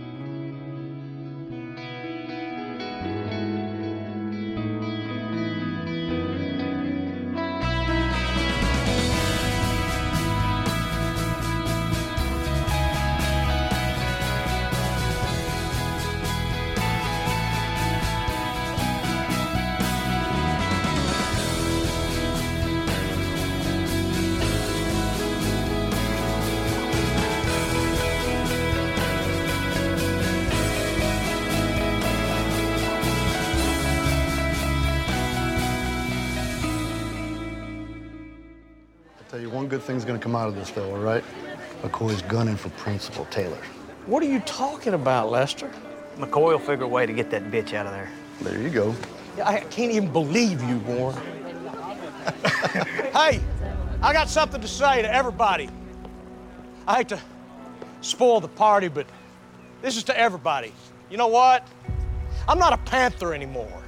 I'll thing's gonna come out of this, though, all right? McCoy's gunning for Principal Taylor. What are you talking about, Lester? McCoy will figure a way to get that bitch out of there. There you go. I can't even believe you, Warren. hey, I got something to say to everybody. I hate to spoil the party, but this is to everybody. You know what? I'm not a Panther anymore.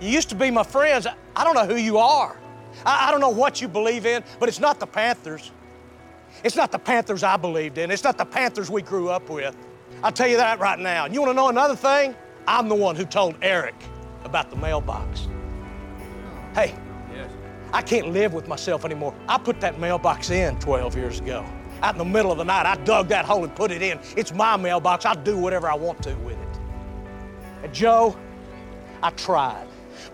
You used to be my friends. I- I don't know who you are. I, I don't know what you believe in, but it's not the Panthers. It's not the Panthers I believed in. It's not the Panthers we grew up with. I'll tell you that right now. And you want to know another thing? I'm the one who told Eric about the mailbox. Hey, I can't live with myself anymore. I put that mailbox in 12 years ago. Out in the middle of the night, I dug that hole and put it in. It's my mailbox. I'll do whatever I want to with it. And Joe, I tried.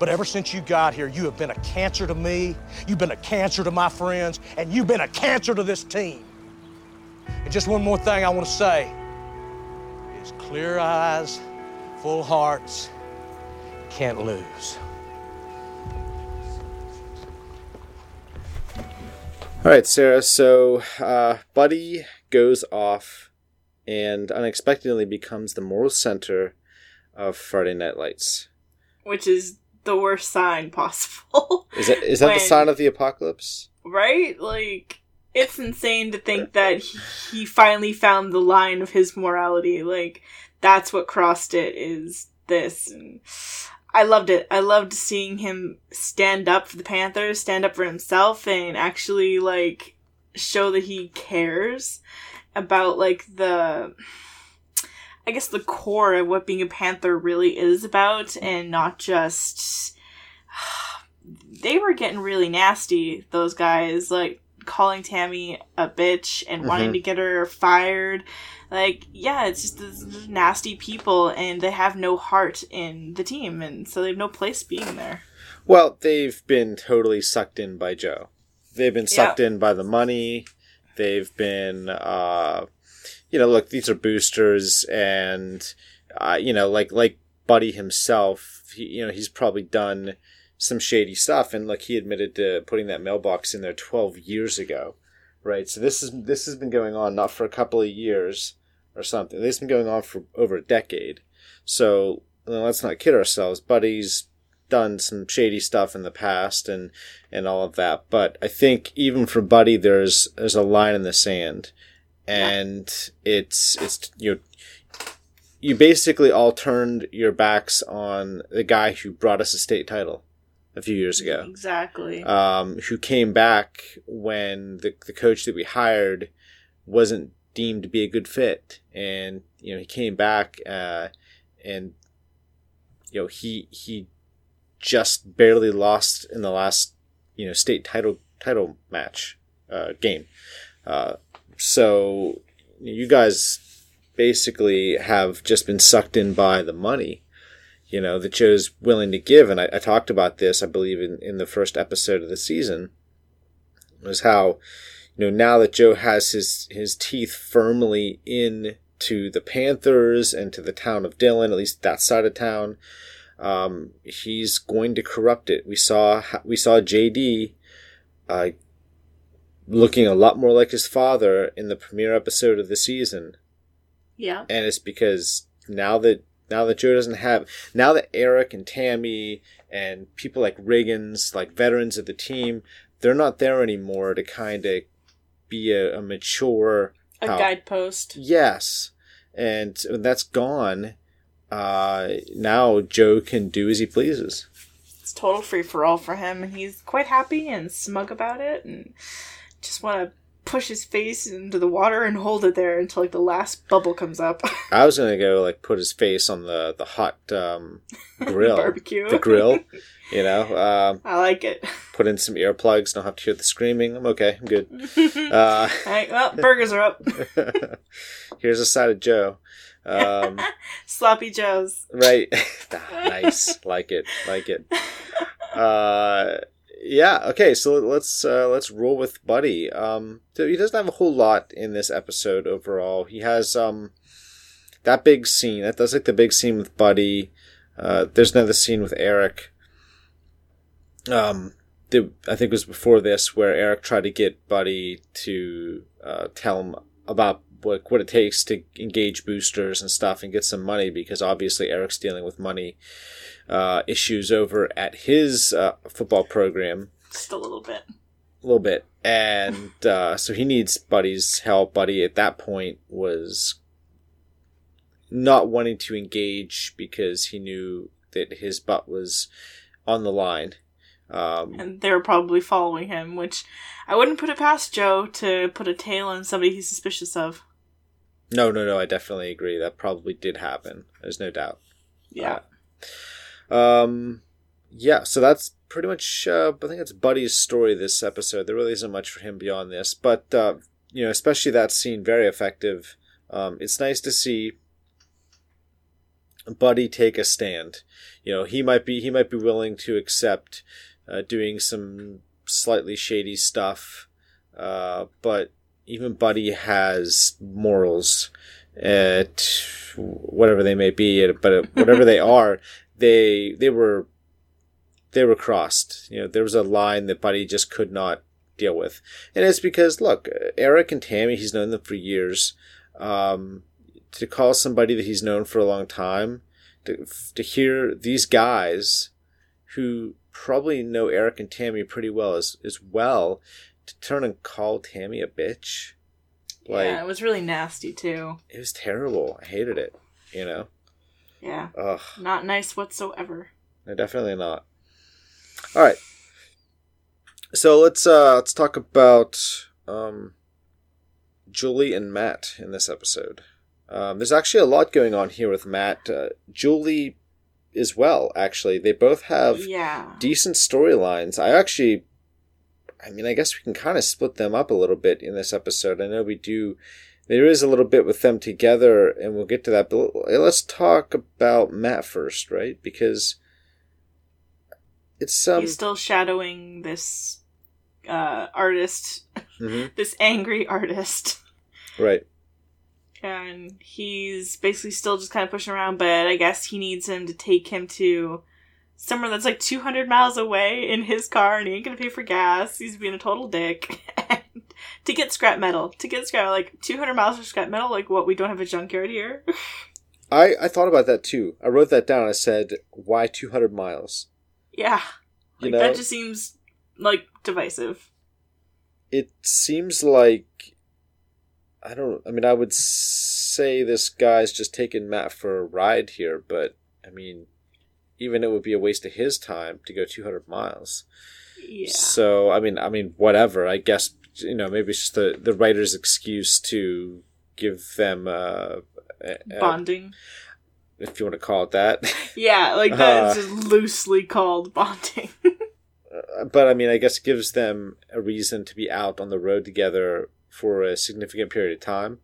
But ever since you got here, you have been a cancer to me, you've been a cancer to my friends, and you've been a cancer to this team. And just one more thing I want to say is clear eyes, full hearts, can't lose. All right, Sarah. So, uh, Buddy goes off and unexpectedly becomes the moral center of Friday Night Lights. which is the worst sign possible. Is that is that the sign of the apocalypse? right? Like, it's insane to think that he, he finally found the line of his morality. Like, that's what crossed it, is this. And I loved it. I loved seeing him stand up for the Panthers, stand up for himself, and actually, like, show that he cares about, like, the. I guess the core of what being a Panther really is about, and not just they were getting really nasty those guys like calling tammy a bitch and wanting Mhm. to get her fired like yeah it's just these nasty people and they have no heart in the team and so they have no place being there Well, they've been totally sucked in by Joe. They've been sucked in by the money. They've been, uh, you know, look, these are boosters, and uh, you know, like like Buddy himself, he, you know, he's probably done some shady stuff, and like he admitted to putting that mailbox in there twelve years ago, right? So this is this has been going on not for a couple of years or something. This has been going on for over a decade. So well, let's not kid ourselves. Buddy's done some shady stuff in the past and and all of that but i think even for buddy there's there's a line in the sand and it's it's you know, you basically all turned your backs on the guy who brought us a state title a few years ago exactly um, who came back when the, the coach that we hired wasn't deemed to be a good fit. And, you know, he came back uh, and, you know, he, he just barely lost in the last, you know, state title, title match, uh, game. Uh, so you guys basically have just been sucked in by the money you know, that Joe's willing to give. And I, I talked about this, I believe, in, in the first episode of the season, was how, you know, now that Joe has his, his teeth firmly in to the Panthers and to the town of Dillon, at least that side of town, um, he's going to corrupt it. We saw, we saw JD, uh, looking a lot more like his father in the premiere episode of the season yeah and it's because now that now that Joe doesn't have now that Eric and Tammy and people like Riggins, like veterans of the team, they're not there anymore to kind of be a, a mature a how- guidepost Yes, and when that's gone. Uh, now Joe can do as he pleases. it's total free for all for him and he's quite happy and smug about it and just want to push his face into the water and hold it there until like the last bubble comes up. I was gonna go like put his face on the the hot um, grill, Barbecue. the grill. You know, um, I like it. put in some earplugs. Don't have to hear the screaming. I'm okay. I'm good. Uh, Alright, well, burgers are up. here's a side of Joe. Um, Sloppy Joe's. right. Ah, nice. Like it. Like it. Uh, yeah. Okay. So let's uh, let's roll with Buddy. Um, so he doesn't have a whole lot in this episode overall. He has um that big scene. That does like the big scene with Buddy. Uh, there's another scene with Eric. Um, I think it was before this where Eric tried to get Buddy to uh, tell him about what what it takes to engage boosters and stuff and get some money because obviously Eric's dealing with money uh, issues over at his uh, football program Just a little bit. a little bit, and uh, so he needs Buddy's help. Buddy at that point was not wanting to engage because he knew that his butt was on the line. Um, And they were probably following him, which I wouldn't put it past Joe to put a tail on somebody he's suspicious of. no, no, no. I definitely agree. That probably did happen. There's no doubt. Yeah. Um, yeah, so that's pretty much. Uh, I think it's Buddy's story this episode. There really isn't much for him beyond this, but uh, you know, especially that scene, very effective. Um, it's nice to see Buddy take a stand. You know, he might be he might be willing to accept uh, doing some slightly shady stuff, uh, but even Buddy has morals, at whatever they may be. But whatever they are, they they were they were crossed. You know, there was a line that Buddy just could not deal with, and it's because look, Eric and Tammy, he's known them for years. Um, to call somebody that he's known for a long time, to to hear these guys who probably know Eric and Tammy pretty well as as well, to turn and call Tammy a bitch, like yeah, it was really nasty too. it was terrible. I hated it. You know, Yeah. ugh. Not nice whatsoever. No, definitely not. All right. So let's uh let's talk about um Julie and Matt in this episode. Um, there's actually a lot going on here with Matt. Uh, Julie as well, actually. They both have Yeah. decent storylines. I actually, I mean, I guess we can kind of split them up a little bit in this episode. I know we do. There is a little bit with them together, and we'll get to that. But let's talk about Matt first, right? Because it's um. He's still shadowing this uh, artist, mhm, this angry artist. right. and he's basically still just kind of pushing around but i guess he needs him to take him to somewhere that's like 200 miles away in his car and he ain't gonna pay for gas he's being a total dick and to get scrap metal to get scrap like 200 miles for scrap metal like what we don't have a junkyard here I I thought about that too. I wrote that down. I said, "Why 200 miles?" yeah You like know, that just seems like divisive it seems like I don't. I mean, I would say this guy's just taking Matt for a ride here, but I mean, even it would be a waste of his time to go 200 miles. yeah So I mean, I mean, whatever. I guess you know maybe it's just the the writer's excuse to give them uh, a, a- bonding if you want to call it that. yeah like that's Uh. loosely called bonding Uh, but I mean, I guess it gives them a reason to be out on the road together for a significant period of time,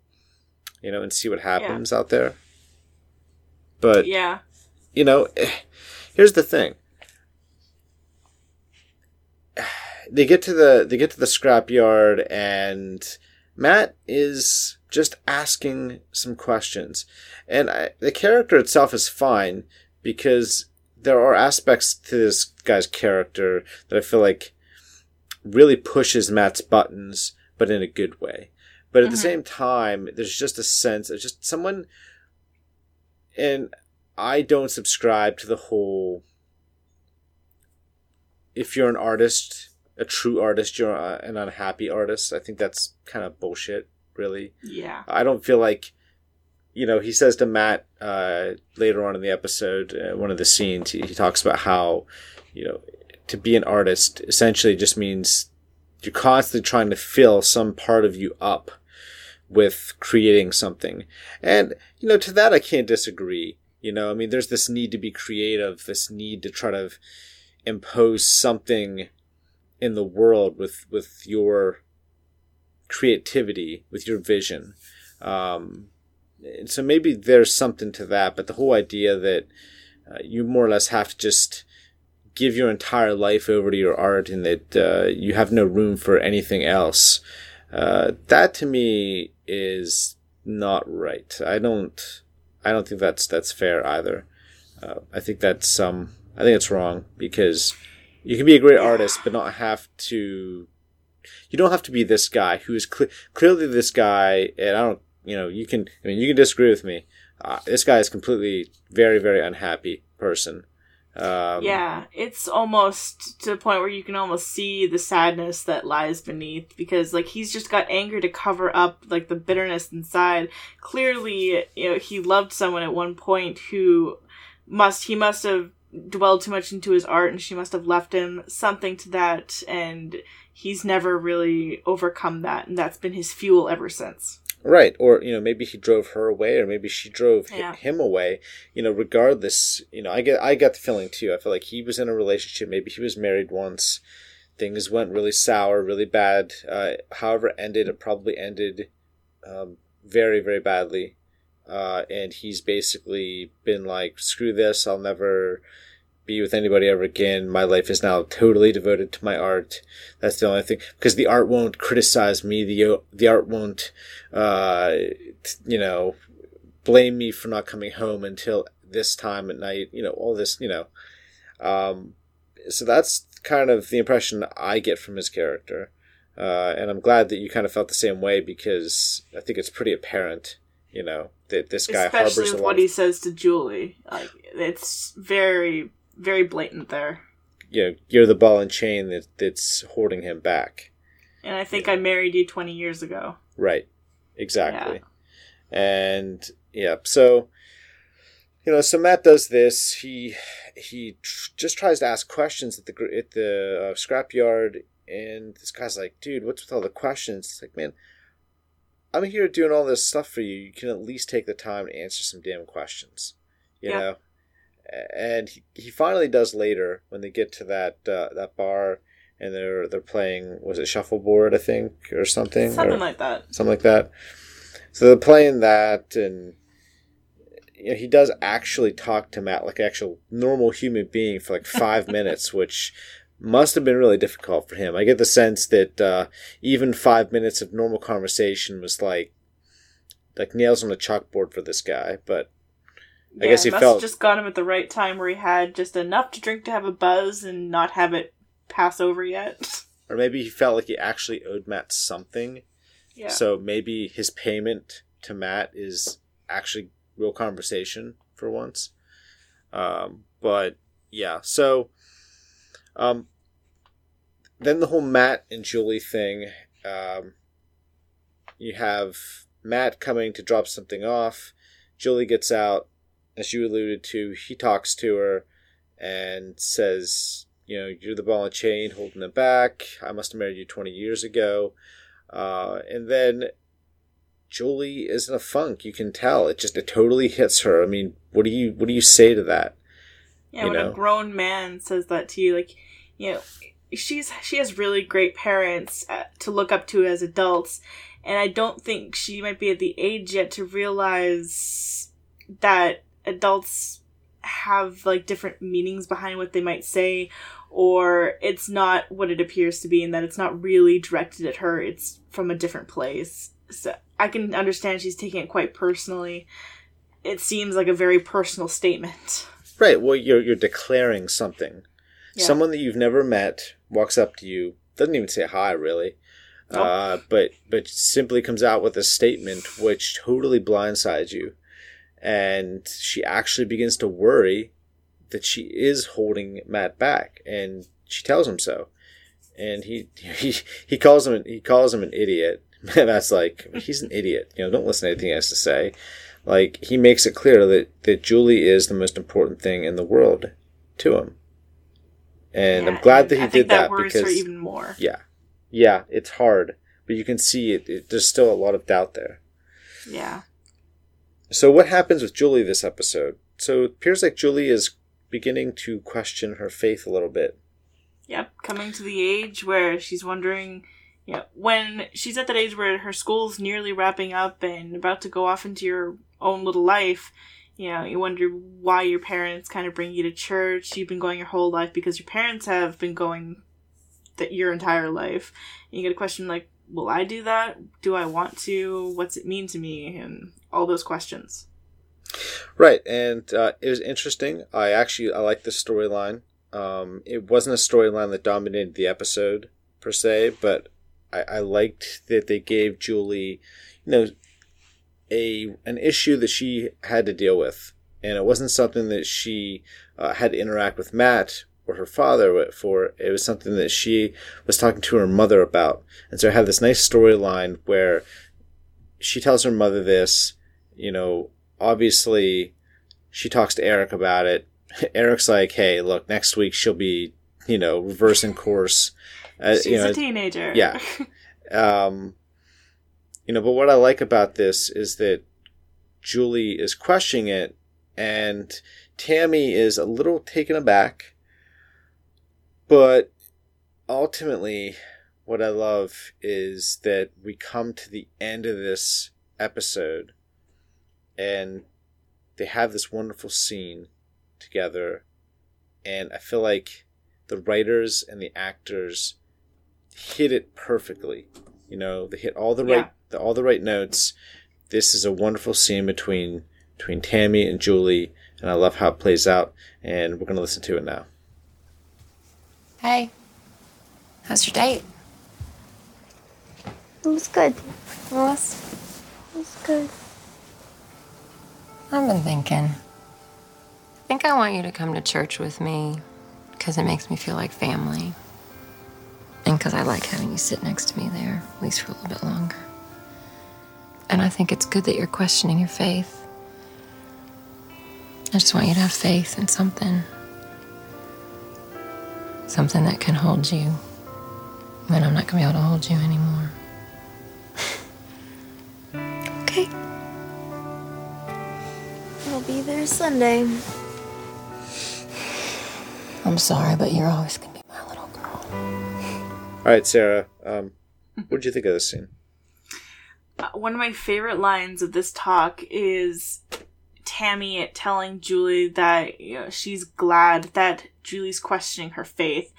you know, and see what happens out there. But yeah you know, here's the thing: they get to the they get to the scrapyard, and Matt is just asking some questions, and I, the character itself is fine because there are aspects to this guy's character that I feel like really pushes Matt's buttons, but in a good way. But at the Mhm. same time, there's just a sense of just someone, and I don't subscribe to the whole. If you're an artist, a true artist, you're an unhappy artist. I think that's kind of bullshit, really. yeah I don't feel like, you know, he says to Matt uh, later on in the episode, uh, one of the scenes, he, he talks about how, you know, to be an artist essentially just means you're constantly trying to fill some part of you up with creating something. And, you know, to that I can't disagree. You know, I mean, there's this need to be creative, this need to try to impose something in the world with, with your creativity, with your vision. Um, so maybe there's something to that, but the whole idea that uh, you more or less have to just give your entire life over to your art and that uh, you have no room for anything else. Uh, that to me is not right. I don't. I don't think that's that's fair either. Uh, I think that's um. I think it's wrong because you can be a great artist, but not have to. You don't have to be this guy who is cl- clearly this guy, and I don't. You know, you can. I mean, you can disagree with me. Uh, this guy is completely very, very unhappy person. Um, yeah, it's almost to the point where you can almost see the sadness that lies beneath because like he's just got anger to cover up like the bitterness inside. Clearly, you know, he loved someone at one point who must he must have dwelled too much into his art and she must have left him something to that and he's never really overcome that and that's been his fuel ever since. Right, or you know, maybe he drove her away, or maybe she drove Yeah. him away. You know, regardless, you know, I get I got the feeling too. I feel like he was in a relationship. Maybe he was married once. Things went really sour, really bad. Uh, however, it ended it probably ended um, very very badly, uh, and he's basically been like, "Screw this! I'll never." Be with anybody ever again. My life is now totally devoted to my art. That's the only thing because the art won't criticize me. The the art won't, uh, you know, blame me for not coming home until this time at night. You know, all this. You know, um, so that's kind of the impression I get from his character. Uh, and I'm glad that you kind of felt the same way because I think it's pretty apparent, you know, that this guy Especially harbors a lot. what of- he says to Julie. Like it's very very blatant there. you know, you're the ball and chain that, that's holding him back. And I think I married you 20 years ago. Right. Exactly. And yeah, so you know, so Matt does this. He he tr- just tries to ask questions at the at the uh, scrapyard, and this guy's like, "Dude, what's with all the questions?" It's like, man, I'm here doing all this stuff for you. You can at least take the time to answer some damn questions, you Yeah. know. And he, he finally does later when they get to that uh, that bar and they're they're playing was it shuffleboard I think or something Something or- like that. something like that. So they're playing that, and you know, he does actually talk to Matt like an actual normal human being for like five minutes, which must have been really difficult for him. I get the sense that uh, even five minutes of normal conversation was like like nails on a chalkboard for this guy. But I guess he must felt- have just got him at the right time where he had just enough to drink to have a buzz and not have it pass over yet. or maybe he felt like he actually owed Matt something. Yeah. So maybe his payment to Matt is actually real conversation for once. Um, but yeah, so um, then the whole Matt and Julie thing. Um, you have Matt coming to drop something off. Julie gets out, as you alluded to. He talks to her and says, "You know, you're the ball and chain holding them back. I must have married you 20 years ago." Uh, and then Julie is in a funk. You can tell. It just it totally hits her. I mean, what do you what do you say to that? Yeah, you when know. a grown man says that to you, like, you know, she's she has really great parents uh, to look up to as adults, and I don't think she might be at the age yet to realize that adults have like different meanings behind what they might say or it's not what it appears to be and that it's not really directed at her it's from a different place so i can understand she's taking it quite personally it seems like a very personal statement Right. Well, you're you're declaring something. Yeah. Someone that you've never met walks up to you, doesn't even say hi, really, Nope. uh, but but simply comes out with a statement which totally blindsides you, and she actually begins to worry that she is holding Matt back, and she tells him so, and he he he calls him he calls him an idiot. That's like he's an idiot. You know, don't listen to anything he has to say. Like he makes it clear that that Julie is the most important thing in the world to him, and Yeah, I'm glad that he I did that, worries because her even more yeah, yeah, it's hard, but you can see it, it. There's still a lot of doubt there. Yeah. So what happens with Julie this episode? So it appears like Julie is beginning to question her faith a little bit. Yep, coming to the age where she's wondering, you know, when she's at that age where her school's nearly wrapping up and about to go off into your own little life, you know, you wonder why your parents kind of bring you to church. You've been going your whole life because your parents have been going that your entire life. And you get a question like, will I do that? Do I want to? What's it mean to me? And all those questions. Right, and uh, it was interesting. I actually I like the storyline. Um, it wasn't a storyline that dominated the episode per se, but I, I liked that they gave Julie, you know, a an issue that she had to deal with, and it wasn't something that she uh, had to interact with Matt or her father for. It was something that she was talking to her mother about, and so I have this nice storyline where she tells her mother this, you know, obviously she talks to Eric about it. Eric's like, "Hey, look, next week she'll be, you know, reversing course." Uh, She's you know, a teenager. yeah. Um, you know, but what I like about this is that Julie is questioning it, and Tammy is a little taken aback. But ultimately, what I love is that we come to the end of this episode, and they have this wonderful scene together, and I feel like the writers and the actors hit it perfectly. You know, they hit all the Yeah. right the, all the right notes. This is a wonderful scene between between Tammy and Julie, and I love how it plays out. And we're gonna listen to it now. Hey, how's your date? It was good. It was. It was good. I've been thinking. I think I want you to come to church with me because it makes me feel like family. And because I like having you sit next to me there, at least for a little bit longer. And I think it's good that you're questioning your faith. I just want you to have faith in something. Something that can hold you when I'm not going to be able to hold you anymore. Okay. I'll be there Sunday. I'm sorry, but you're always going to be my little girl. All right, Sarah. Um, what did you think of this scene? Uh, one of my favorite lines of this talk is Tammy telling Julie that you know, she's glad that Julie's questioning her faith.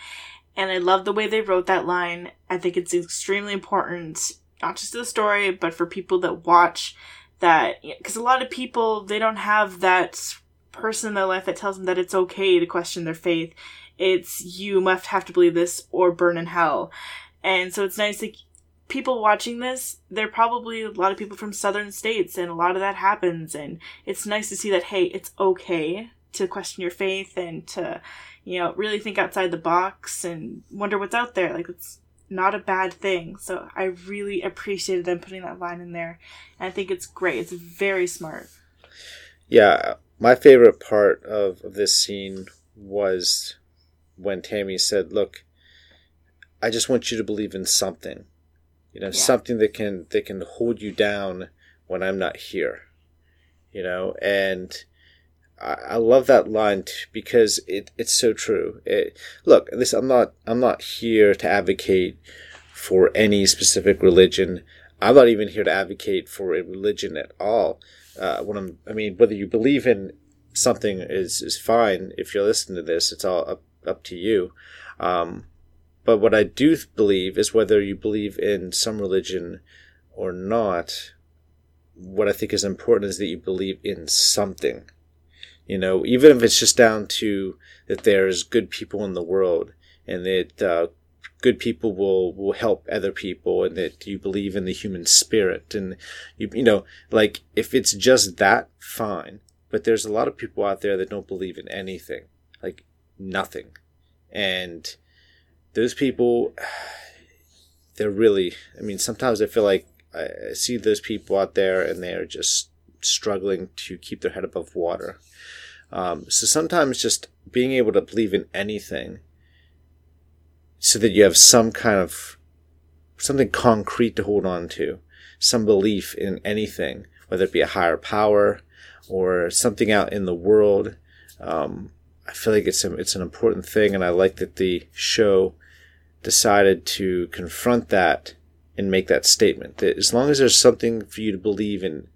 And I love the way they wrote that line. I think it's extremely important, not just to the story, but for people that watch that. Because a lot of people, they don't have that person in their life that tells them that it's okay to question their faith. It's you must have to believe this or burn in hell. And so it's nice that people watching this, they're probably a lot of people from southern states, and a lot of that happens. And it's nice to see that, hey, it's okay to question your faith and to, you know, really think outside the box and wonder what's out there. Like, it's not a bad thing. So I really appreciated them putting that line in there. And I think it's great. It's very smart. Yeah, my favorite part of, of this scene was when Tammy said, "Look, I just want you to believe in something, you know, Yeah. something that can that can hold you down when I'm not here, you know." And I, love that line because it it's so true. It, look, this I'm not I'm not here to advocate for any specific religion. I'm not even here to advocate for a religion at all. Uh, when I'm, I mean, whether you believe in something is is fine. If you're listening to this, it's all up up to you. Um, but what I do believe is whether you believe in some religion or not. What I think is important is that you believe in something. You know, even if it's just down to that there's good people in the world and that uh, good people will will help other people and that you believe in the human spirit and you you know like if it's just that fine. But there's a lot of people out there that don't believe in anything like nothing. And those people they're really i mean sometimes i feel like i see those people out there and they're just struggling to keep their head above water um, so sometimes just being able to believe in anything so that you have some kind of something concrete to hold on to, some belief in anything, whether it be a higher power or something out in the world. Um, I feel like it's a, it's an important thing, and I like that the show decided to confront that and make that statement. That as long as there's something for you to believe in,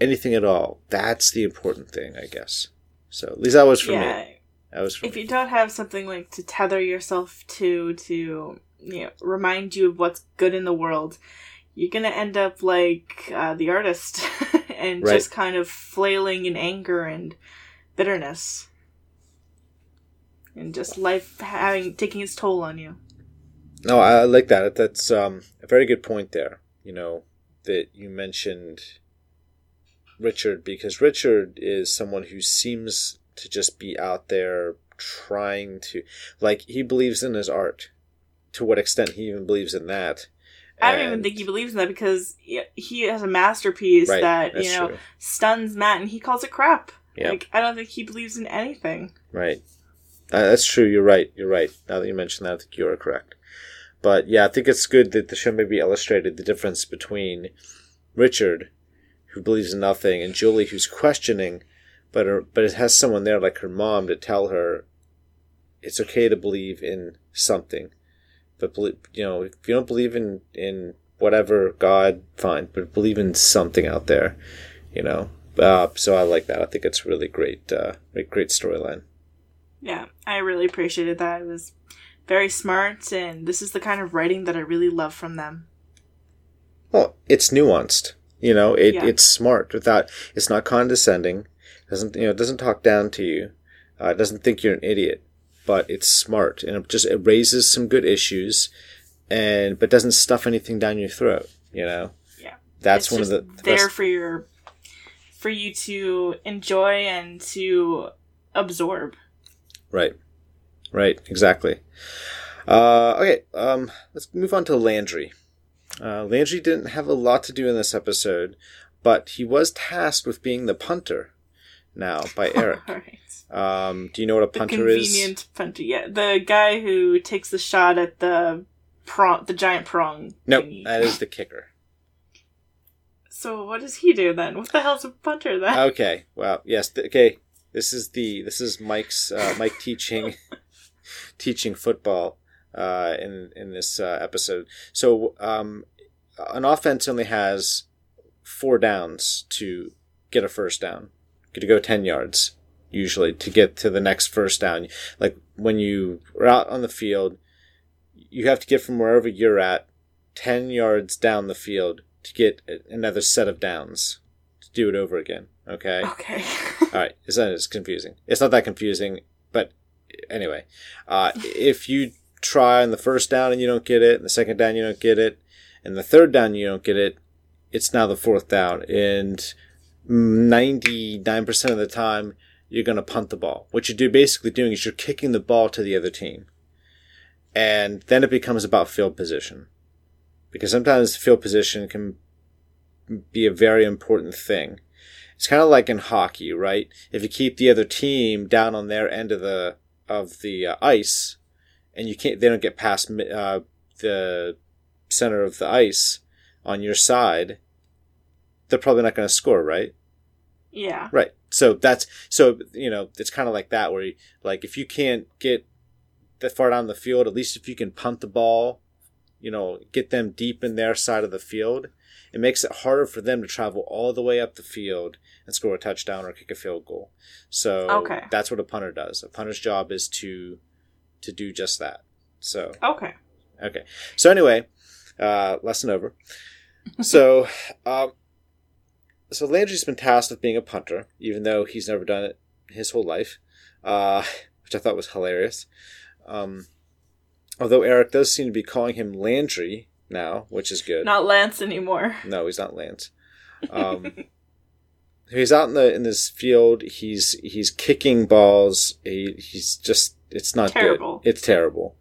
anything at all, that's the important thing, I guess. So at least that was for yeah. me. That was for If me. you don't have something like to tether yourself to to you know remind you of what's good in the world, you're gonna end up like uh, the artist and Right. just kind of flailing in anger and bitterness, and just life having taking its toll on you. No, I I like that. That's um, a very good point there. You know that you mentioned Richard because Richard is someone who seems to just be out there trying to, like, he believes in his art. To what extent he even believes in that? I don't even think he believes in that because he- has a masterpiece Right, that you know true. stuns Matt, and he calls it crap. Yeah. Like I don't think he believes in anything. Right. Uh, that's true. You're right. You're right. Now that you mention that, I think you are correct. But yeah, I think it's good that the show maybe illustrated the difference between Richard, who believes in nothing, and Julie, who's questioning, but her, but it has someone there like her mom to tell her it's okay to believe in something. But belie- you know, if you don't believe in in whatever God, fine, but believe in something out there. You know. Uh, so I like that. I think it's really great. Uh, great storyline. Yeah, I really appreciated that. It was very smart, and this is the kind of writing that I really love from them. Well, it's nuanced. You know, it, Yeah. it's smart without. It's not condescending. Doesn't you know? It doesn't talk down to you. Uh, it doesn't think you're an idiot. But it's smart, and it just it raises some good issues, and but doesn't stuff anything down your throat. You know. Yeah. That's It's one of the, the there best- for your for you to enjoy and to absorb. Right. Right. Exactly. Uh, okay. Um, let's move on to Landry. Uh, Landry didn't have a lot to do in this episode, but he was tasked with being the punter now by Eric. Right. Um, do you know what a The punter is? convenient punter. Yeah, the guy who takes the shot at the prong, the giant prong. Nope, thingy. that is the kicker. So what does he do then? What the hell's a punter then? Okay. Well, yes. Th- okay. This is the this is Mike's uh, Mike teaching teaching football uh, in in this uh, episode. So um, an offense only has four downs to get a first down. Get to go ten yards usually to get to the next first down. Like when you are out on the field, you have to get from wherever you're at ten yards down the field to get another set of downs to do it over again. Okay. Okay. All right, it's not as confusing. It's not that confusing, but anyway, uh, if you try on the first down and you don't get it, and the second down you don't get it, and the third down you don't get it, it's now the fourth down, and ninety nine percent of the time you're going to punt the ball. What you're basically doing is you're kicking the ball to the other team, and then it becomes about field position, because sometimes field position can be a very important thing. It's kind of like in hockey, right? If you keep the other team down on their end of the of the uh, ice, and you can't, they don't get past uh, the center of the ice on your side, they're probably not going to score, right? yeah. Right. So that's so you know it's kind of like that where you, like if you can't get that far down the field, at least if you can punt the ball, you know, get them deep in their side of the field, it makes it harder for them to travel all the way up the field and score a touchdown or kick a field goal. So Okay. that's what a punter does. A punter's job is to to do just that. So Okay. Okay. So anyway, uh, lesson over. So, um, so Landry's been tasked with being a punter, even though he's never done it his whole life, uh, which I thought was hilarious. Um, although Eric does seem to be calling him Landry now, which is good. Not Lance anymore. No, he's not Lance. Um, he's out in the in this field. He's he's kicking balls. He, he's just it's not Terrible. good. It's terrible.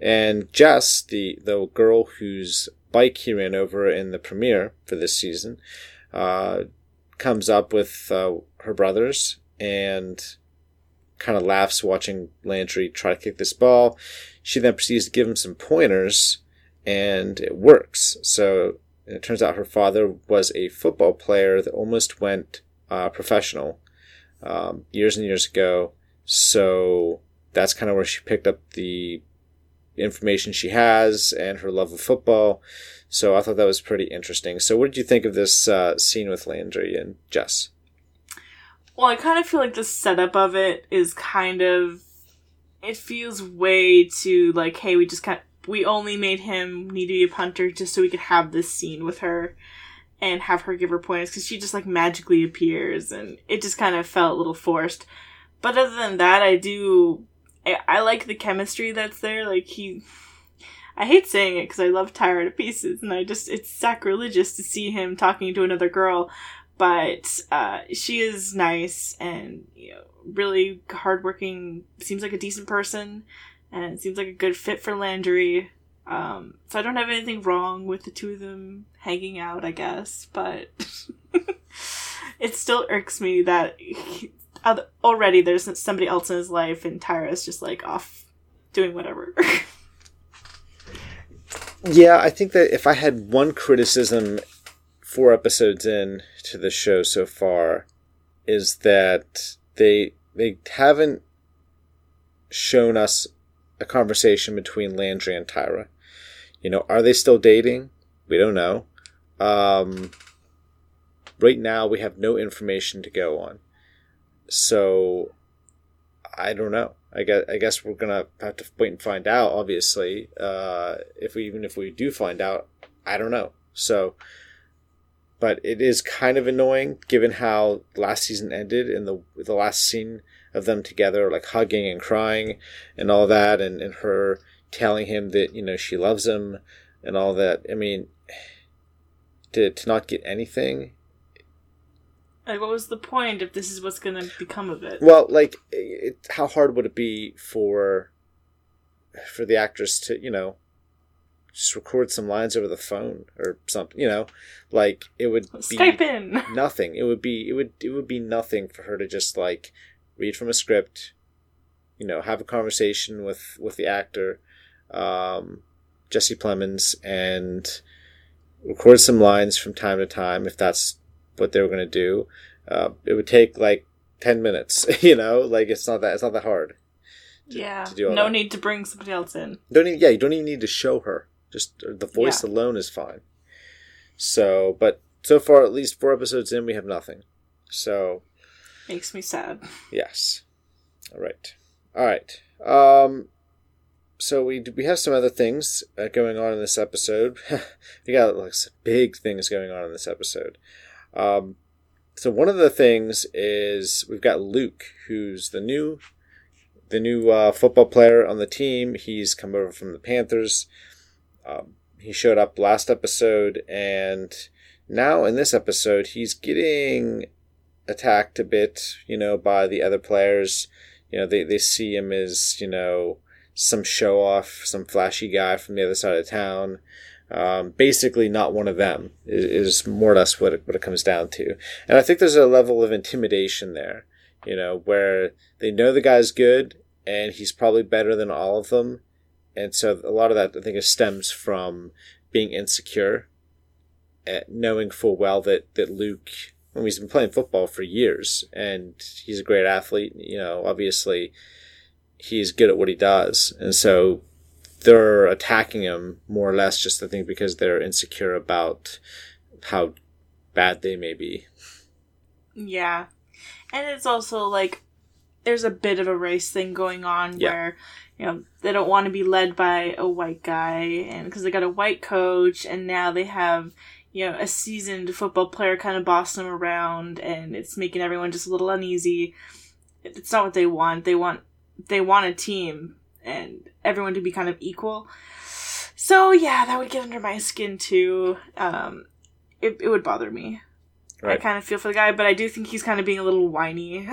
And Jess, the the girl whose bike he ran over in the premiere for this season, uh, comes up with uh, her brothers and kind of laughs watching Landry try to kick this ball. She then proceeds to give him some pointers, and it works. So it turns out her father was a football player that almost went uh, professional um, years and years ago. So that's kind of where she picked up the information she has and her love of football. So I thought that was pretty interesting. So what did you think of this uh, scene with Landry and Jess? Well, I kind of feel like the setup of it is kind of. It feels way too like, hey, we just kind we only made him need to be a punter just so we could have this scene with her and have her give her pointers because she just like magically appears and it just kind of felt a little forced. But other than that, I do. I, I like the chemistry that's there. Like he. I hate saying it because I love Tyra to pieces, and I just it's sacrilegious to see him talking to another girl, but uh, she is nice and you know really hardworking. Seems like a decent person, and seems like a good fit for Landry. Um, so I don't have anything wrong with the two of them hanging out, I guess, but it still irks me that already there's somebody else in his life and Tyra's just like off doing whatever. yeah, I think that if I had one criticism four episodes in to the show so far is that they they haven't shown us a conversation between Landry and Tyra. You know, are they still dating? We don't know. Um, right now, we have no information to go on. So, I don't know. I guess I guess we're gonna have to wait and find out. Obviously, uh, if we even if we do find out, I don't know. So, but it is kind of annoying given how last season ended and the the last scene of them together, like hugging and crying and all that, and, and her telling him that, you know, she loves him and all that. I mean, to, to not get anything. Like, what was the point if this is what's going to become of it? Well, like, it, how hard would it be for for the actress to, you know, just record some lines over the phone or something, you know, like it would be Skype in. nothing. It would be it would it would be nothing for her to just like read from a script, you know, have a conversation with with the actor, um, Jesse Plemons, and record some lines from time to time if that's what they were going to do. Uh, it would take like ten minutes, you know, like it's not that it's not that hard. To, yeah, to no that. need to bring somebody else in. Don't even, yeah, you don't even need to show her. Just the voice yeah. alone is fine. So, but so far, at least four episodes in, we have nothing. So Makes me sad. Yes. All right. All right. Um, so we we have some other things uh, going on in this episode. we got like some big things going on in this episode. Um, so one of the things is we've got Luke, who's the new the new uh, football player on the team. He's come over from the Panthers. Um, he showed up last episode, and now in this episode, he's getting attacked a bit, you know, by the other players. You know, they, they see him as, you know, some show off, some flashy guy from the other side of town. Um, basically, not one of them is, is more or less what it, what it comes down to. And I think there's a level of intimidation there, you know, where they know the guy's good and he's probably better than all of them. And so a lot of that, I think, stems from being insecure, knowing full well that, that Luke I mean, he's been playing football for years, and he's a great athlete. You know, obviously, he's good at what he does, and so they're attacking him more or less just I think because they're insecure about how bad they may be. Yeah, and it's also like there's a bit of a race thing going on yeah. where you know they don't want to be led by a white guy, and because they got a white coach, and now they have you know, a seasoned football player kind of bossing them around and it's making everyone just a little uneasy. It's not what they want. They want they want a team and everyone to be kind of equal. So yeah, that would get under my skin too. Um, it, it would bother me. Right. I kind of feel for the guy, but I do think he's kind of being a little whiny.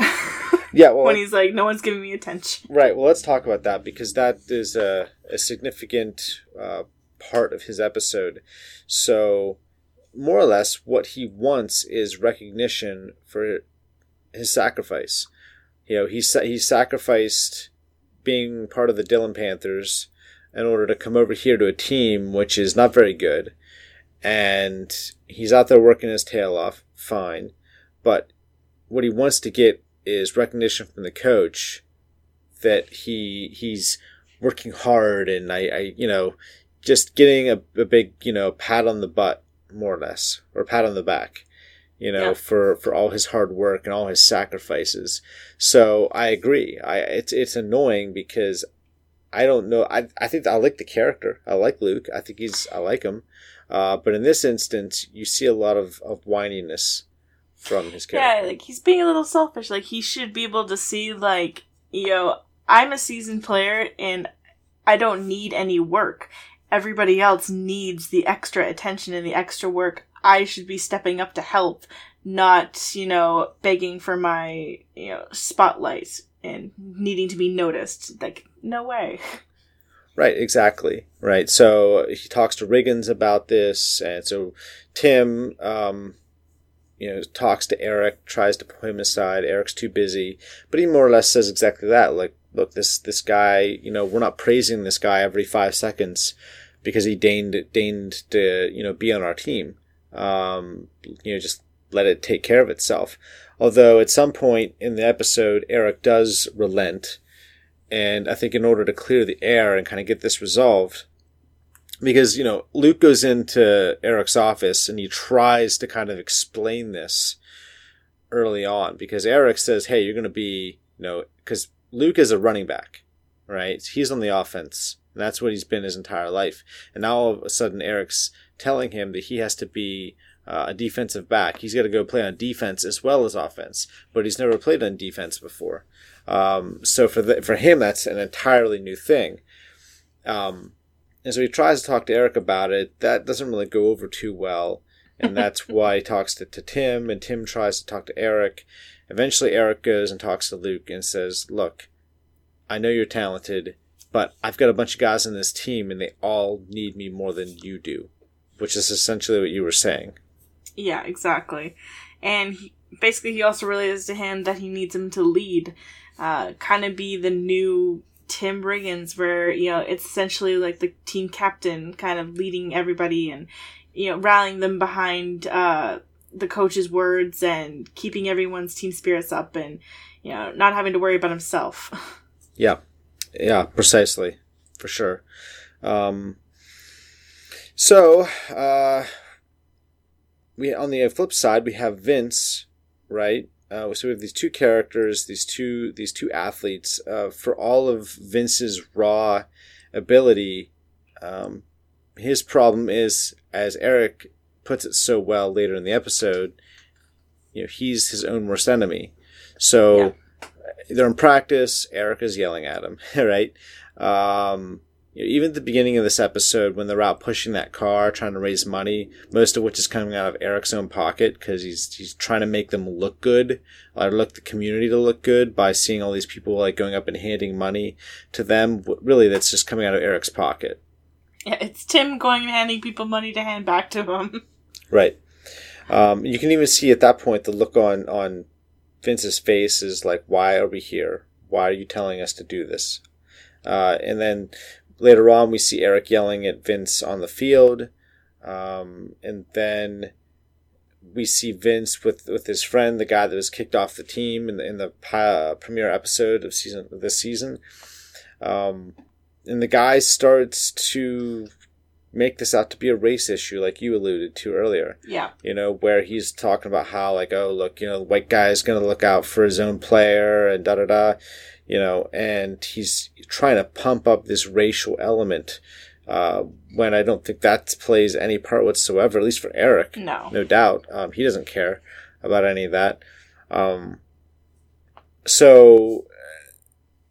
yeah, well, when he's like, no one's giving me attention. Right. Well, let's talk about that because that is a, a significant uh, part of his episode. So more or less what he wants is recognition for his sacrifice. You know, he he sacrificed being part of the Dillon Panthers in order to come over here to a team which is not very good. And he's out there working his tail off, fine. But what he wants to get is recognition from the coach that he he's working hard and I, I you know just getting a, a big you know pat on the butt more or less or pat on the back you know Yeah. for for all his hard work and all his sacrifices so i agree i it's it's annoying because i don't know i i think i like the character i like luke i think he's i like him uh, but in this instance you see a lot of of whininess from his character. Yeah, like he's being a little selfish. Like he should be able to see, like, you know, I'm a seasoned player and I don't need any work. Everybody else needs the extra attention and the extra work. I should be stepping up to help, not, you know, begging for my, you know, spotlight and needing to be noticed. Like, no way. Right, exactly. Right. So he talks to Riggins about this, and so Tim, um, you know, talks to Eric, tries to pull him aside. Eric's too busy, but he more or less says exactly that. Like, look, this this guy, you know, we're not praising this guy every five seconds because he deigned deigned to you know be on our team. Um, you know, just let it take care of itself. Although at some point in the episode, Eric does relent and I think in order to clear the air and kind of get this resolved, because, you know, Luke goes into Eric's office and he tries to kind of explain this early on because Eric says, hey, you're going to be, you know, because Luke is a running back, right? He's on the offense. And that's what he's been his entire life. And now all of a sudden, Eric's telling him that he has to be uh, a defensive back. He's got to go play on defense as well as offense, but he's never played on defense before. Um, so for the, for him, that's an entirely new thing. Um, and so he tries to talk to Eric about it. That doesn't really go over too well. And that's why he talks to, to Tim, and Tim tries to talk to Eric. Eventually, Eric goes and talks to Luke and says, Look, I know you're talented, but I've got a bunch of guys in this team, and they all need me more than you do, which is essentially what you were saying. Yeah, exactly. And he, basically, he also relays to him that he needs him to lead, uh, kind of be the new Tim Riggins, where you know it's essentially like the team captain, kind of leading everybody and you know rallying them behind uh, the coach's words and keeping everyone's team spirits up, and you know not having to worry about himself. Yeah, yeah, precisely, for sure. Um, so, uh, we on the flip side we have Vince, right? Uh, so we have these two characters, these two these two athletes. Uh, for all of Vince's raw ability, um, his problem is, as Eric puts it so well later in the episode, you know, he's his own worst enemy. So Yeah. they're in practice. Eric is yelling at him, right? Um, you know, even at the beginning of this episode, when they're out pushing that car, trying to raise money, most of which is coming out of Eric's own pocket because he's he's trying to make them look good, or look the community to look good by seeing all these people like going up and handing money to them. Really, that's just coming out of Eric's pocket, yeah, it's Tim going and handing people money to hand back to him. right? Um, you can even see at that point the look on on Vince's face is like, "Why are we here? Why are you telling us to do this?" Uh, and then later on, we see Eric yelling at Vince on the field, um, and then we see Vince with with his friend, the guy that was kicked off the team in the in the pi- premiere episode of season of this season. Um, and the guy starts to make this out to be a race issue, like you alluded to earlier. Yeah, you know, where he's talking about how like, oh look, you know, the white guy is gonna look out for his own player and da da da, you know, and he's trying to pump up this racial element. Uh, when I don't think that plays any part whatsoever, at least for Eric. no, No doubt. Um, he doesn't care about any of that. Um, so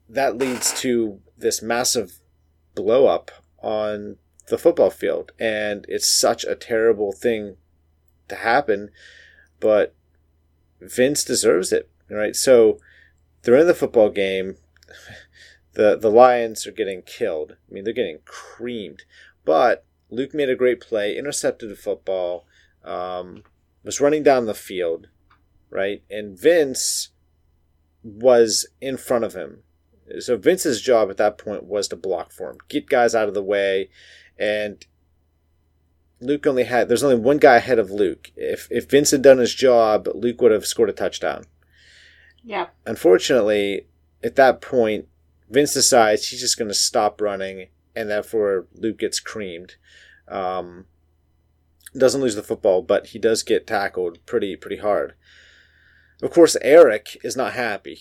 that leads to this massive blow up on the football field. And it's such a terrible thing to happen, but Vince deserves it, right? So they're in the football game. The, the Lions are getting killed. I mean, they're getting creamed. But Luke made a great play, intercepted the football, um, was running down the field, right? And Vince was in front of him. So Vince's job at that point was to block for him, get guys out of the way, and Luke only had there's only one guy ahead of Luke. If if Vince had done his job, Luke would have scored a touchdown. Yeah. Unfortunately, at that point, Vince decides he's just going to stop running, and therefore Luke gets creamed. Um, doesn't lose the football, but he does get tackled pretty pretty hard. Of course, Eric is not happy,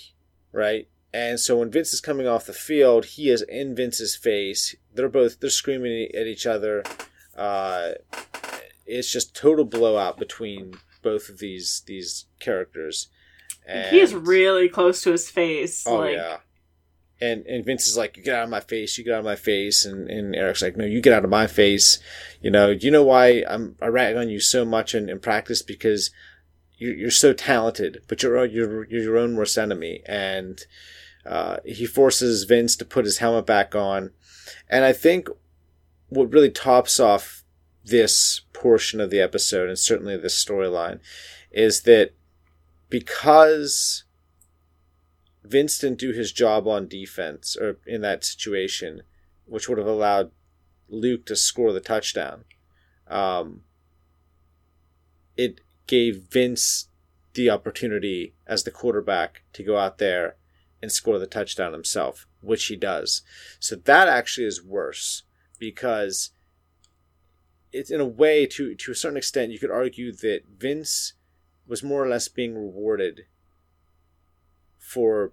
right? And so when Vince is coming off the field, he is in Vince's face. They're both they're screaming at each other. Uh, it's just total blowout between both of these these characters. And, he is really close to his face. Oh like, yeah. And and Vince is like, You get out of my face, you get out of my face and, and Eric's like, No, you get out of my face. You know, you know why I'm I rag on you so much in, in practice? Because you're, you're so talented, but you're you're you're your own worst enemy. And uh, he forces Vince to put his helmet back on. And I think what really tops off this portion of the episode and certainly this storyline is that because Vince didn't do his job on defense or in that situation, which would have allowed Luke to score the touchdown, um, it gave Vince the opportunity as the quarterback to go out there and score the touchdown himself, which he does. So that actually is worse because it's in a way to to a certain extent you could argue that Vince was more or less being rewarded for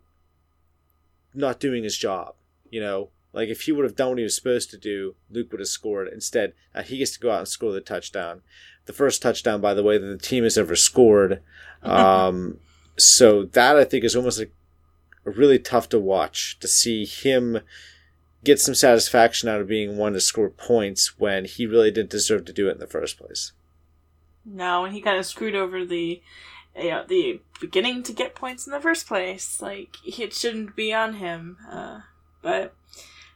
not doing his job. You know, like if he would have done what he was supposed to do, Luke would have scored. Instead, uh, he gets to go out and score the touchdown. The first touchdown, by the way, that the team has ever scored. Um, so that I think is almost like really tough to watch to see him get some satisfaction out of being one to score points when he really didn't deserve to do it in the first place. No, and he kind of screwed over the, you know, the beginning to get points in the first place. Like it shouldn't be on him. Uh, but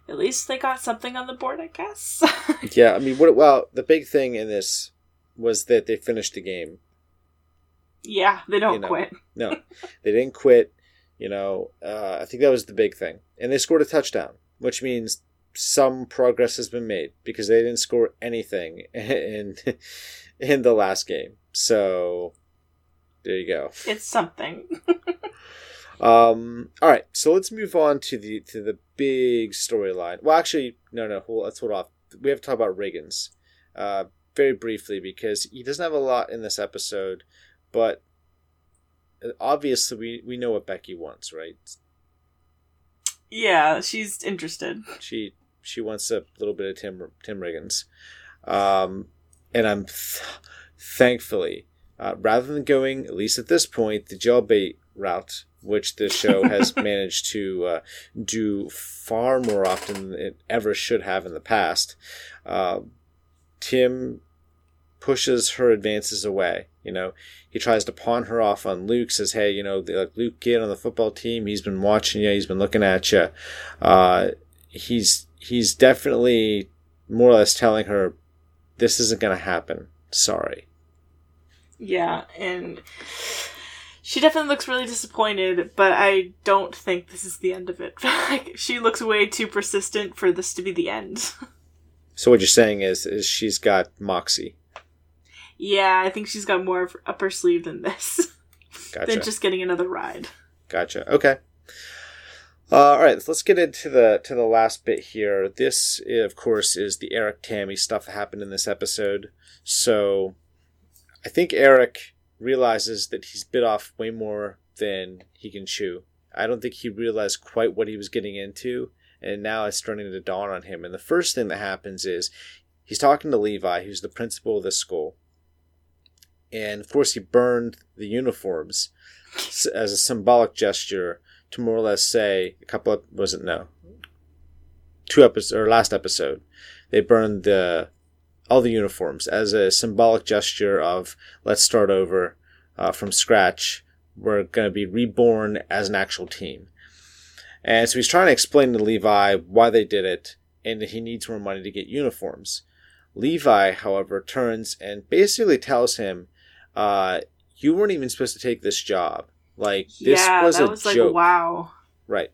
at least they got something on the board, I guess. yeah, I mean, what? Well, the big thing in this was that they finished the game. yeah, they don't You know. quit. No, they didn't quit. You know, uh, I think that was the big thing, and they scored a touchdown, which means some progress has been made because they didn't score anything in in the last game. So there you go. It's something. Um, all right, so let's move on to the to the big storyline. Well, actually, no, no, hold, let's hold off. We have to talk about Riggins, uh, very briefly because he doesn't have a lot in this episode, but obviously we we know what Becky wants, right? yeah, she's interested. She she wants a little bit of Tim Tim Riggins, um, and I'm th- thankfully uh, rather than going at least at this point the jailbait route, which this show has managed to uh, do far more often than it ever should have in the past. Uh, Tim pushes her advances away. You know, he tries to pawn her off on Luke. Says, "Hey, you know, like Luke, get on the football team. He's been watching you. He's been looking at you. Uh, he's he's definitely more or less telling her this isn't going to happen. Sorry." Yeah, and she definitely looks really disappointed, but I don't think this is the end of it. like she looks way too persistent for this to be the end. So what you're saying is, is she's got moxie. yeah, I think she's got more of up her sleeve than this. Gotcha. than just getting another ride. Gotcha. Okay. Uh, all right, let's get into the to the last bit here. This, of course, is the Eric Tammy stuff that happened in this episode. So, I think Eric realizes that he's bit off way more than he can chew. I don't think he realized quite what he was getting into, and now it's starting to dawn on him. And the first thing that happens is he's talking to Levi, who's the principal of the school, and of course he burned the uniforms as a symbolic gesture to more or less say a couple of was it no two episodes or last episode they burned the all the uniforms as a symbolic gesture of let's start over uh, from scratch. We're going to be reborn as an actual team. And so he's trying to explain to levi why they did it and that he needs more money to get uniforms. Levi however turns and basically tells him uh, you weren't even supposed to take this job like this yeah, was that a was like wow. Right.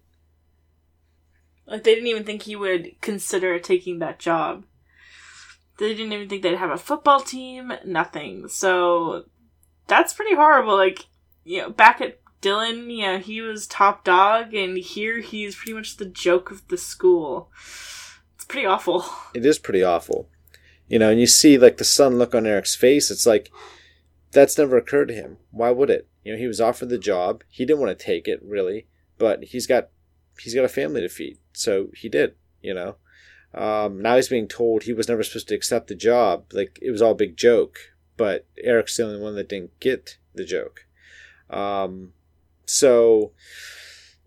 Like they didn't even think he would consider taking that job. They didn't even think they'd have a football team. Nothing. So that's pretty horrible. Like you know, back at Dillon, you know, he was top dog, and here he's pretty much the joke of the school. It's pretty awful. It is pretty awful. You know, and you see like the sun look on Eric's face. It's like that's never occurred to him. Why would it? You know, he was offered the job. He didn't want to take it really, but he's got he's got a family to feed, so he did. You know, um, now he's being told he was never supposed to accept the job. Like it was all a big joke, but Eric's the only one that didn't get the joke. Um, so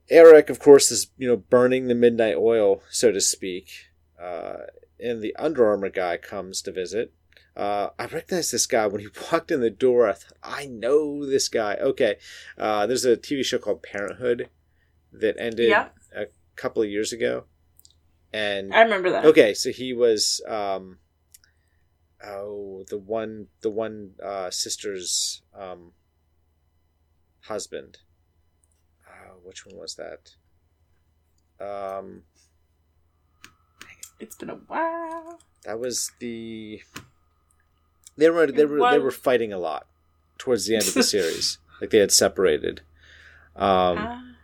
Eric, of course, is you know burning the midnight oil, so to speak. Uh, and the Under Armour guy comes to visit. Uh, I recognized this guy when he walked in the door. I thought, I know this guy. Okay, uh, there's a TV show called Parenthood that ended Yeah. a couple of years ago, and I remember that. okay, so he was um, oh the one the one uh, sister's um, husband. Uh, which one was that? Um, It's been a while. that was the. They were they were they were fighting a lot towards the end of the series. Like they had separated. Um,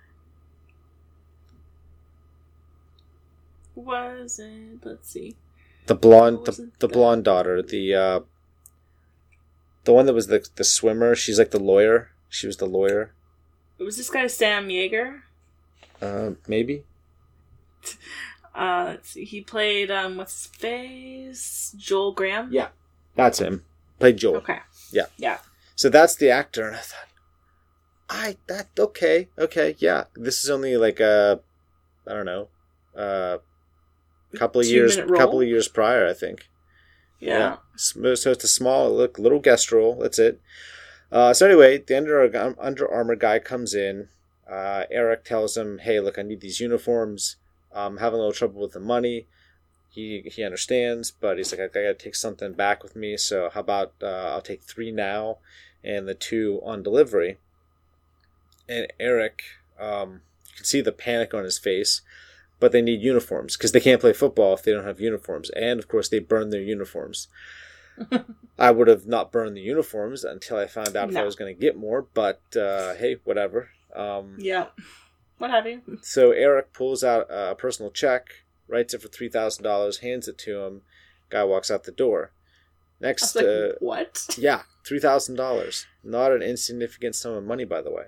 was it? Let's see. the blonde the, the blonde daughter the uh, the one that was the the swimmer. She's like the lawyer. She was the lawyer. Was this guy Sam Jaeger? Uh, maybe. Uh, let's see. He played um, what's his face? Joel Graham. Yeah. That's him. Played Joel. Okay. Yeah. Yeah. So that's the actor, and I thought, I that okay, okay, yeah. This is only like a, I don't know, a couple of years, Two-minute role? couple of years prior, I think. Yeah. So so it's a small, look, little guest role. That's it. Uh, so anyway, the Under Under Armour guy comes in. Uh, Eric tells him, "Hey, look, I need these uniforms. I'm having a little trouble with the money." He he understands, but he's like, "I gotta take something back with me. So how about uh, I'll take three now, and the two on delivery." And Eric, um, you can see the panic on his face, but they need uniforms because they can't play football if they don't have uniforms, and of course they burn their uniforms. I would have not burned the uniforms until I found out if I was going to get more, but uh, hey, whatever. Um, Yeah. What have you? so Eric pulls out a personal check, writes it for three thousand dollars, hands it to him. Guy walks out the door. Next, like, uh, what? yeah, three thousand dollars. Not an insignificant sum of money, by the way.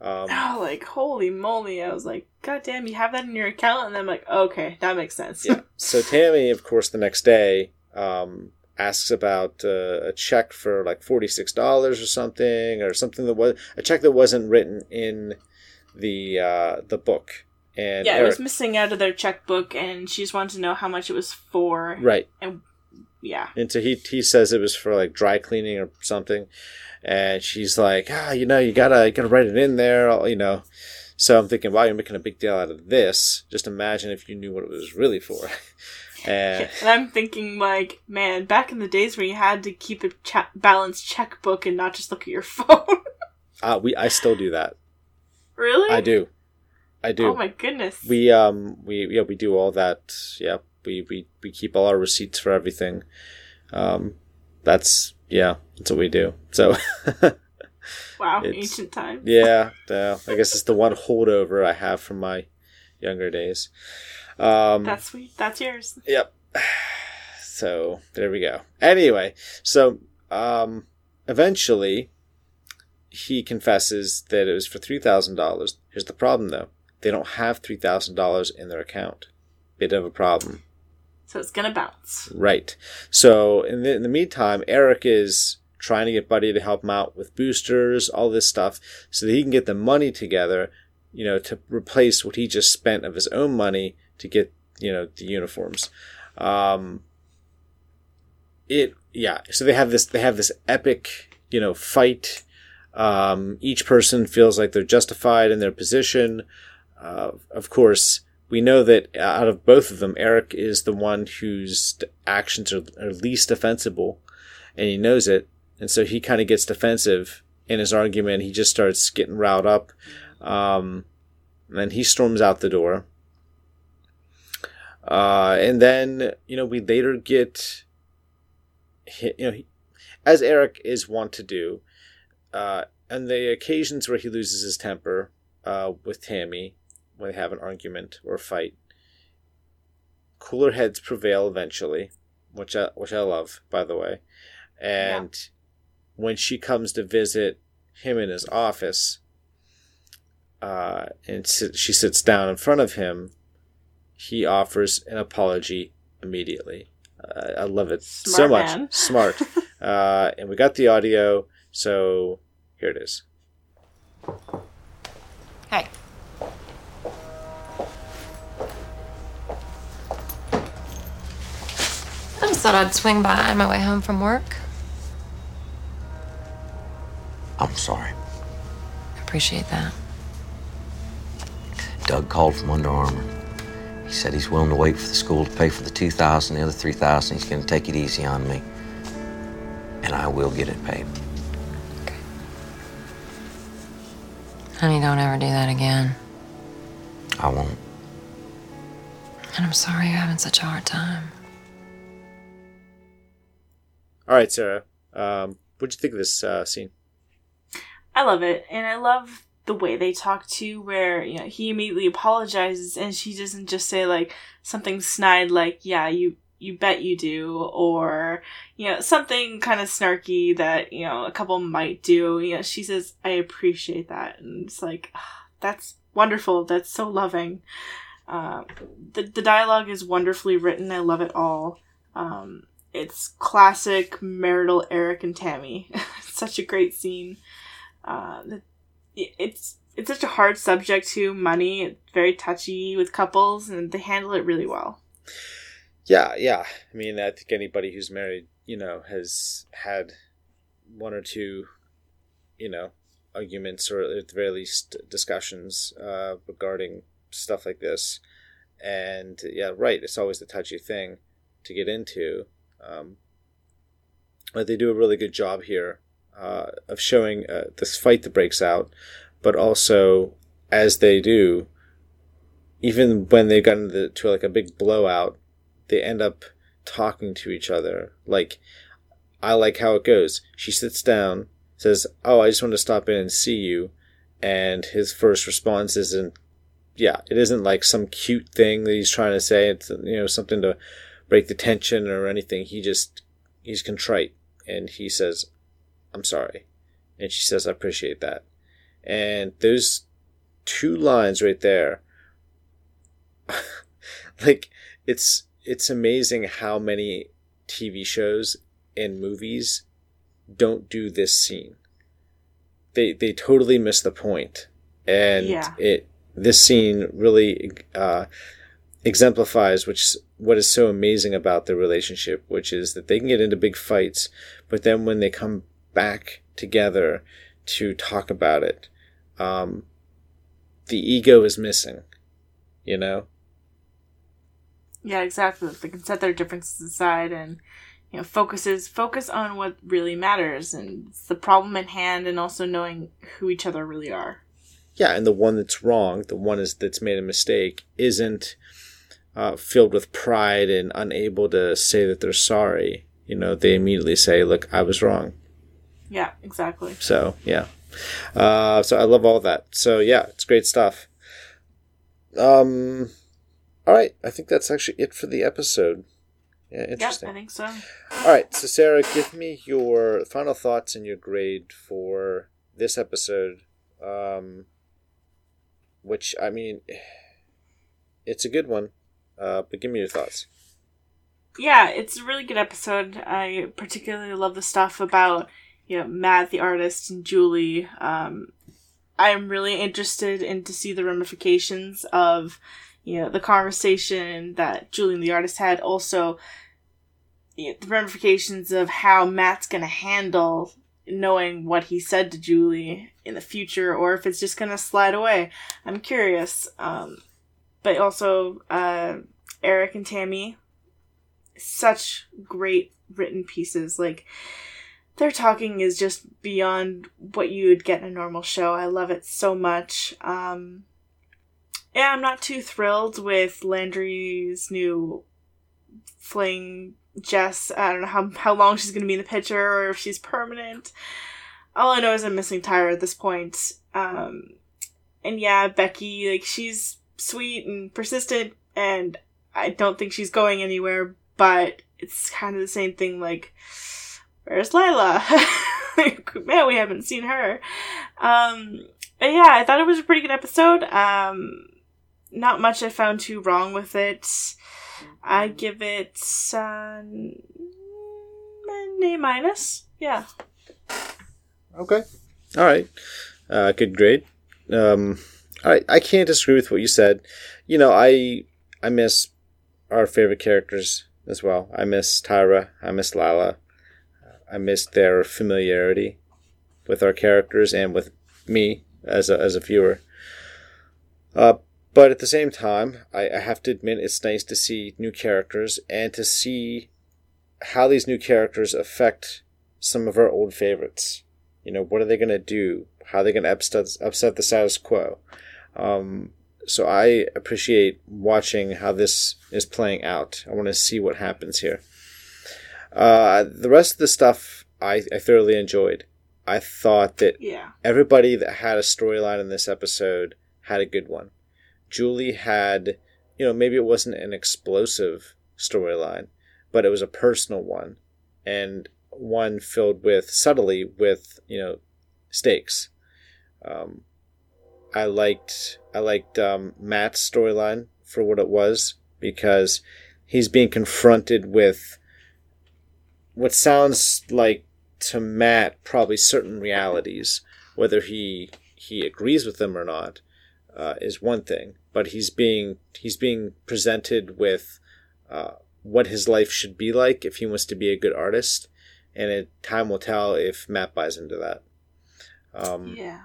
Um, Oh, like holy moly! I was like, God damn, you have that in your account, and I'm like, okay, that makes sense. yeah. So Tammy, of course, the next day um, asks about uh, a check for like forty six dollars or something, or something that was a check that wasn't written in the uh, the book. And yeah, it was missing out of their checkbook, and she just wanted to know how much it was for. right. And yeah. And so he he says it was for like dry cleaning or something, and she's like, ah, you know, you gotta you gotta write it in there, I'll- you know. So I'm thinking, wow, you're making a big deal out of this. Just imagine if you knew what it was really for. and And I'm thinking, like, man, back in the days when you had to keep a cha- balanced checkbook and not just look at your phone. uh, we I still do that. really? I do, I do. Oh my goodness. We um we yeah we do all that. Yeah, we we we keep all our receipts for everything. Um, that's yeah, that's what we do. So wow, ancient times. yeah, uh, I guess it's the one holdover I have from my younger days. Um, That's sweet. That's yours. Yep. So there we go. Anyway, so um, eventually he confesses that it was for three thousand dollars. Here's the problem, though: they don't have three thousand dollars in their account. Bit of a problem, So it's gonna bounce. right? So in the, in the meantime, Eric is trying to get Buddy to help him out with boosters, all this stuff, so that he can get the money together, you know, to replace what he just spent of his own money to get you know the uniforms. Um, it yeah so they have this they have this epic you know fight um, each person feels like they're justified in their position uh, of course we know that out of both of them eric is the one whose actions are, are least defensible and he knows it and so he kind of gets defensive in his argument he just starts getting riled up um, and he storms out the door. Uh, and then you know we later get, you know, he, as Eric is wont to do, uh, on the occasions where he loses his temper uh, with Tammy when they have an argument or a fight, cooler heads prevail eventually, which I which I love, by the way. And when she comes to visit him in his office, uh, and sit, she sits down in front of him, he offers an apology immediately. Uh, I love it so Smart much. man. Smart. uh, and we got the audio, so here it is. Hey. Just thought I'd swing by on my way home from work. I'm sorry. Appreciate that. Doug called from Under Armour. He said he's willing to wait for the school to pay for the 2000 the other 3000 he's going to take it easy on me. And I will get it paid. Honey, don't ever do that again. I won't. And I'm sorry you're having such a hard time. All right, Sarah. Um, what'd you think of this uh, scene? I love it, and I love the way they talk too, where you know he immediately apologizes, and she doesn't just say like something snide like "Yeah, you you bet you do," or you know something kind of snarky that you know a couple might do. You know, she says, "I appreciate that," and it's like ah, that's wonderful. That's so loving. Um, the the dialogue is wonderfully written. I love it all. Um, it's classic marital Eric and Tammy. such a great scene. Uh, it's it's such a hard subject to money. It's very touchy with couples, and they handle it really well. Yeah, yeah. I mean, I think anybody who's married, you know, has had one or two, you know, arguments or at the very least discussions uh, regarding stuff like this. And yeah, right. It's always the touchy thing to get into. Um, but they do a really good job here uh, of showing uh, this fight that breaks out, but also as they do, even when they got into to like a big blowout, they end up talking to each other. Like, I like how it goes. She sits down, says, "Oh, I just want to stop in and see you," and his first response isn't, "Yeah, it isn't like some cute thing that he's trying to say. It's you know something to break the tension or anything. He just he's contrite and he says, "I'm sorry," and she says, "I appreciate that." And those two lines right there, like it's it's amazing how many TV shows and movies don't do this scene. They they totally miss the point, and Yeah. it this scene really uh, exemplifies which what is so amazing about the relationship, which is that they can get into big fights, but then when they come back together to talk about it, um, the ego is missing. You know, Yeah, exactly. They can set their differences aside and you know focuses focus on what really matters and it's the problem at hand, and also knowing who each other really are. yeah, and the one that's wrong, the one is that's made a mistake, isn't uh, filled with pride and unable to say that they're sorry. You know, they immediately say, "Look, I was wrong." Yeah, exactly. So yeah, uh, so I love all that. So yeah, it's great stuff. Um, all right, I think that's actually it for the episode. Yeah, Yep, interesting. I think so. All right, so Sarah, give me your final thoughts and your grade for this episode. Um, which I mean, it's a good one, uh, but give me your thoughts. yeah, it's a really good episode. I particularly love the stuff about you know Matt the artist and Julie. Um, I'm really interested in to see the ramifications of you know the conversation that Julie and the artist had. Also, you know, the ramifications of how Matt's gonna handle knowing what he said to Julie in the future, or if it's just gonna slide away. I'm curious. Um, but also, uh, Eric and Tammy such great written pieces. Like their talking is just beyond what you would get in a normal show. I love it so much. Um, yeah, I'm not too thrilled with Landry's new fling Jess. I don't know how, how long she's going to be in the picture or if she's permanent. All I know is I'm missing Tyra at this point. Um, and yeah, Becky, like, she's sweet and persistent, and I don't think she's going anywhere, but it's kind of the same thing, like, where's Lyla? Man, we haven't seen her. Um, but yeah, I thought it was a pretty good episode. Um, not much I found too wrong with it. I give it uh, an A minus. Yeah. Okay. All right. Uh, good grade. Um, right. I can't disagree with what you said. You know, I I miss our favorite characters as well. I miss Tyra. I miss Lala. I miss their familiarity with our characters and with me as a, as a viewer. Uh, but at the same time, I, I have to admit it's nice to see new characters and to see how these new characters affect some of our old favorites. You know, what are they going to do? How are they going to upset, upset the status quo? Um, so I appreciate watching how this is playing out. I want to see what happens here. Uh, the rest of the stuff I, I thoroughly enjoyed. I thought that Yeah. everybody that had a storyline in this episode had a good one. Julie had, you know, maybe it wasn't an explosive storyline, but it was a personal one and one filled with subtly with, you know, stakes. Um, I liked I liked um, Matt's storyline for what it was because he's being confronted with what sounds like to Matt probably certain realities, whether he he agrees with them or not, uh, is one thing. But he's being he's being presented with uh, what his life should be like if he wants to be a good artist, and it, time will tell if Matt buys into that. Um, Yeah.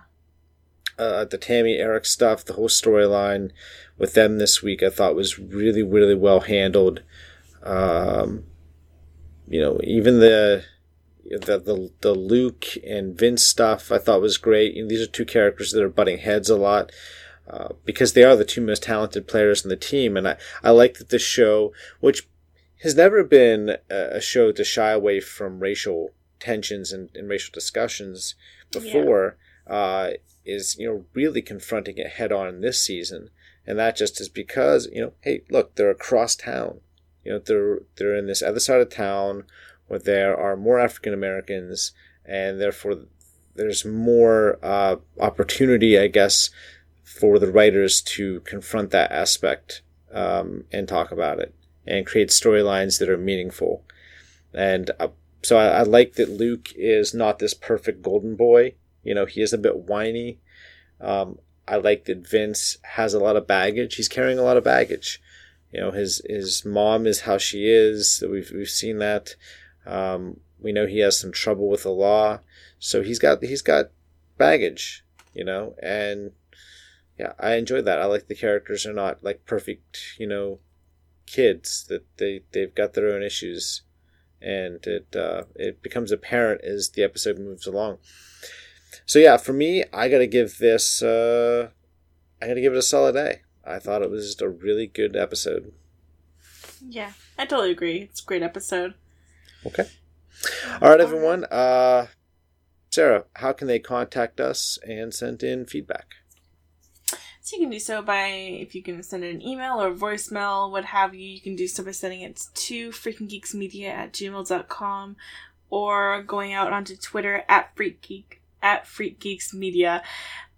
Uh, the Tammy Eric stuff, the whole storyline with them this week, I thought was really, really well handled. Um, you know, even the the the, the Luke and Vince stuff, I thought was great. You know, these are two characters that are butting heads a lot. Uh, because they are the two most talented players in the team, and I, I like that this show, which has never been a, a show to shy away from racial tensions and, and racial discussions before, uh, is you know really confronting it head on this season, and that just is because you know hey look they're across town, you know they're they're in this other side of town where there are more African Americans and therefore there's more uh, opportunity I guess for the writers to confront that aspect um, and talk about it and create storylines that are meaningful. And uh, so I, I like that Luke is not this perfect golden boy you know, he is a bit whiny. Um, I like that Vince has a lot of baggage. He's carrying a lot of baggage. You know, his his mom is how she is. We've we've seen that. Um, we know he has some trouble with the law, so he's got he's got baggage. You know, and yeah, I enjoy that. I like the characters are not like perfect. You know, kids that they they've got their own issues, and it uh, it becomes apparent as the episode moves along. So yeah, for me, I gotta give this. Uh, I gotta give it a solid A. I thought it was just a really good episode. Yeah. I totally agree. It's a great episode. Okay. All right, everyone. Uh, Sarah, how can they contact us and send in feedback? So you can do so by if you can send an email or voicemail, what have you. You can do so by sending it to freakinggeeksmedia at gmail.com or going out onto Twitter at freakgeek at freakgeeksmedia.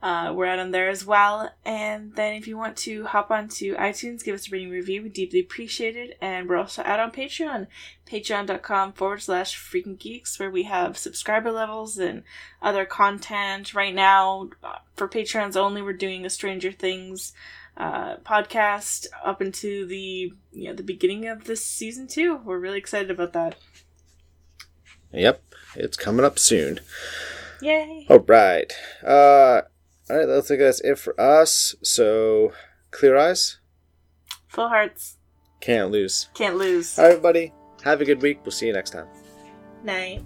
Uh, we're out on there as well. And then if you want to hop onto iTunes, give us a rating review. We deeply appreciate it. And we're also out on Patreon, patreon.com forward slash freaking geeks, where we have subscriber levels and other content. Right now, for Patreons only, we're doing a Stranger Things uh, podcast up into the you know the beginning of this season two. We're really excited about that. Yep, it's coming up soon. Yay! All right. Uh, all right, let's think that's it for us. So, clear eyes, Full hearts can't lose. can't lose. All right, everybody. Have a good week. We'll see you next time. Night.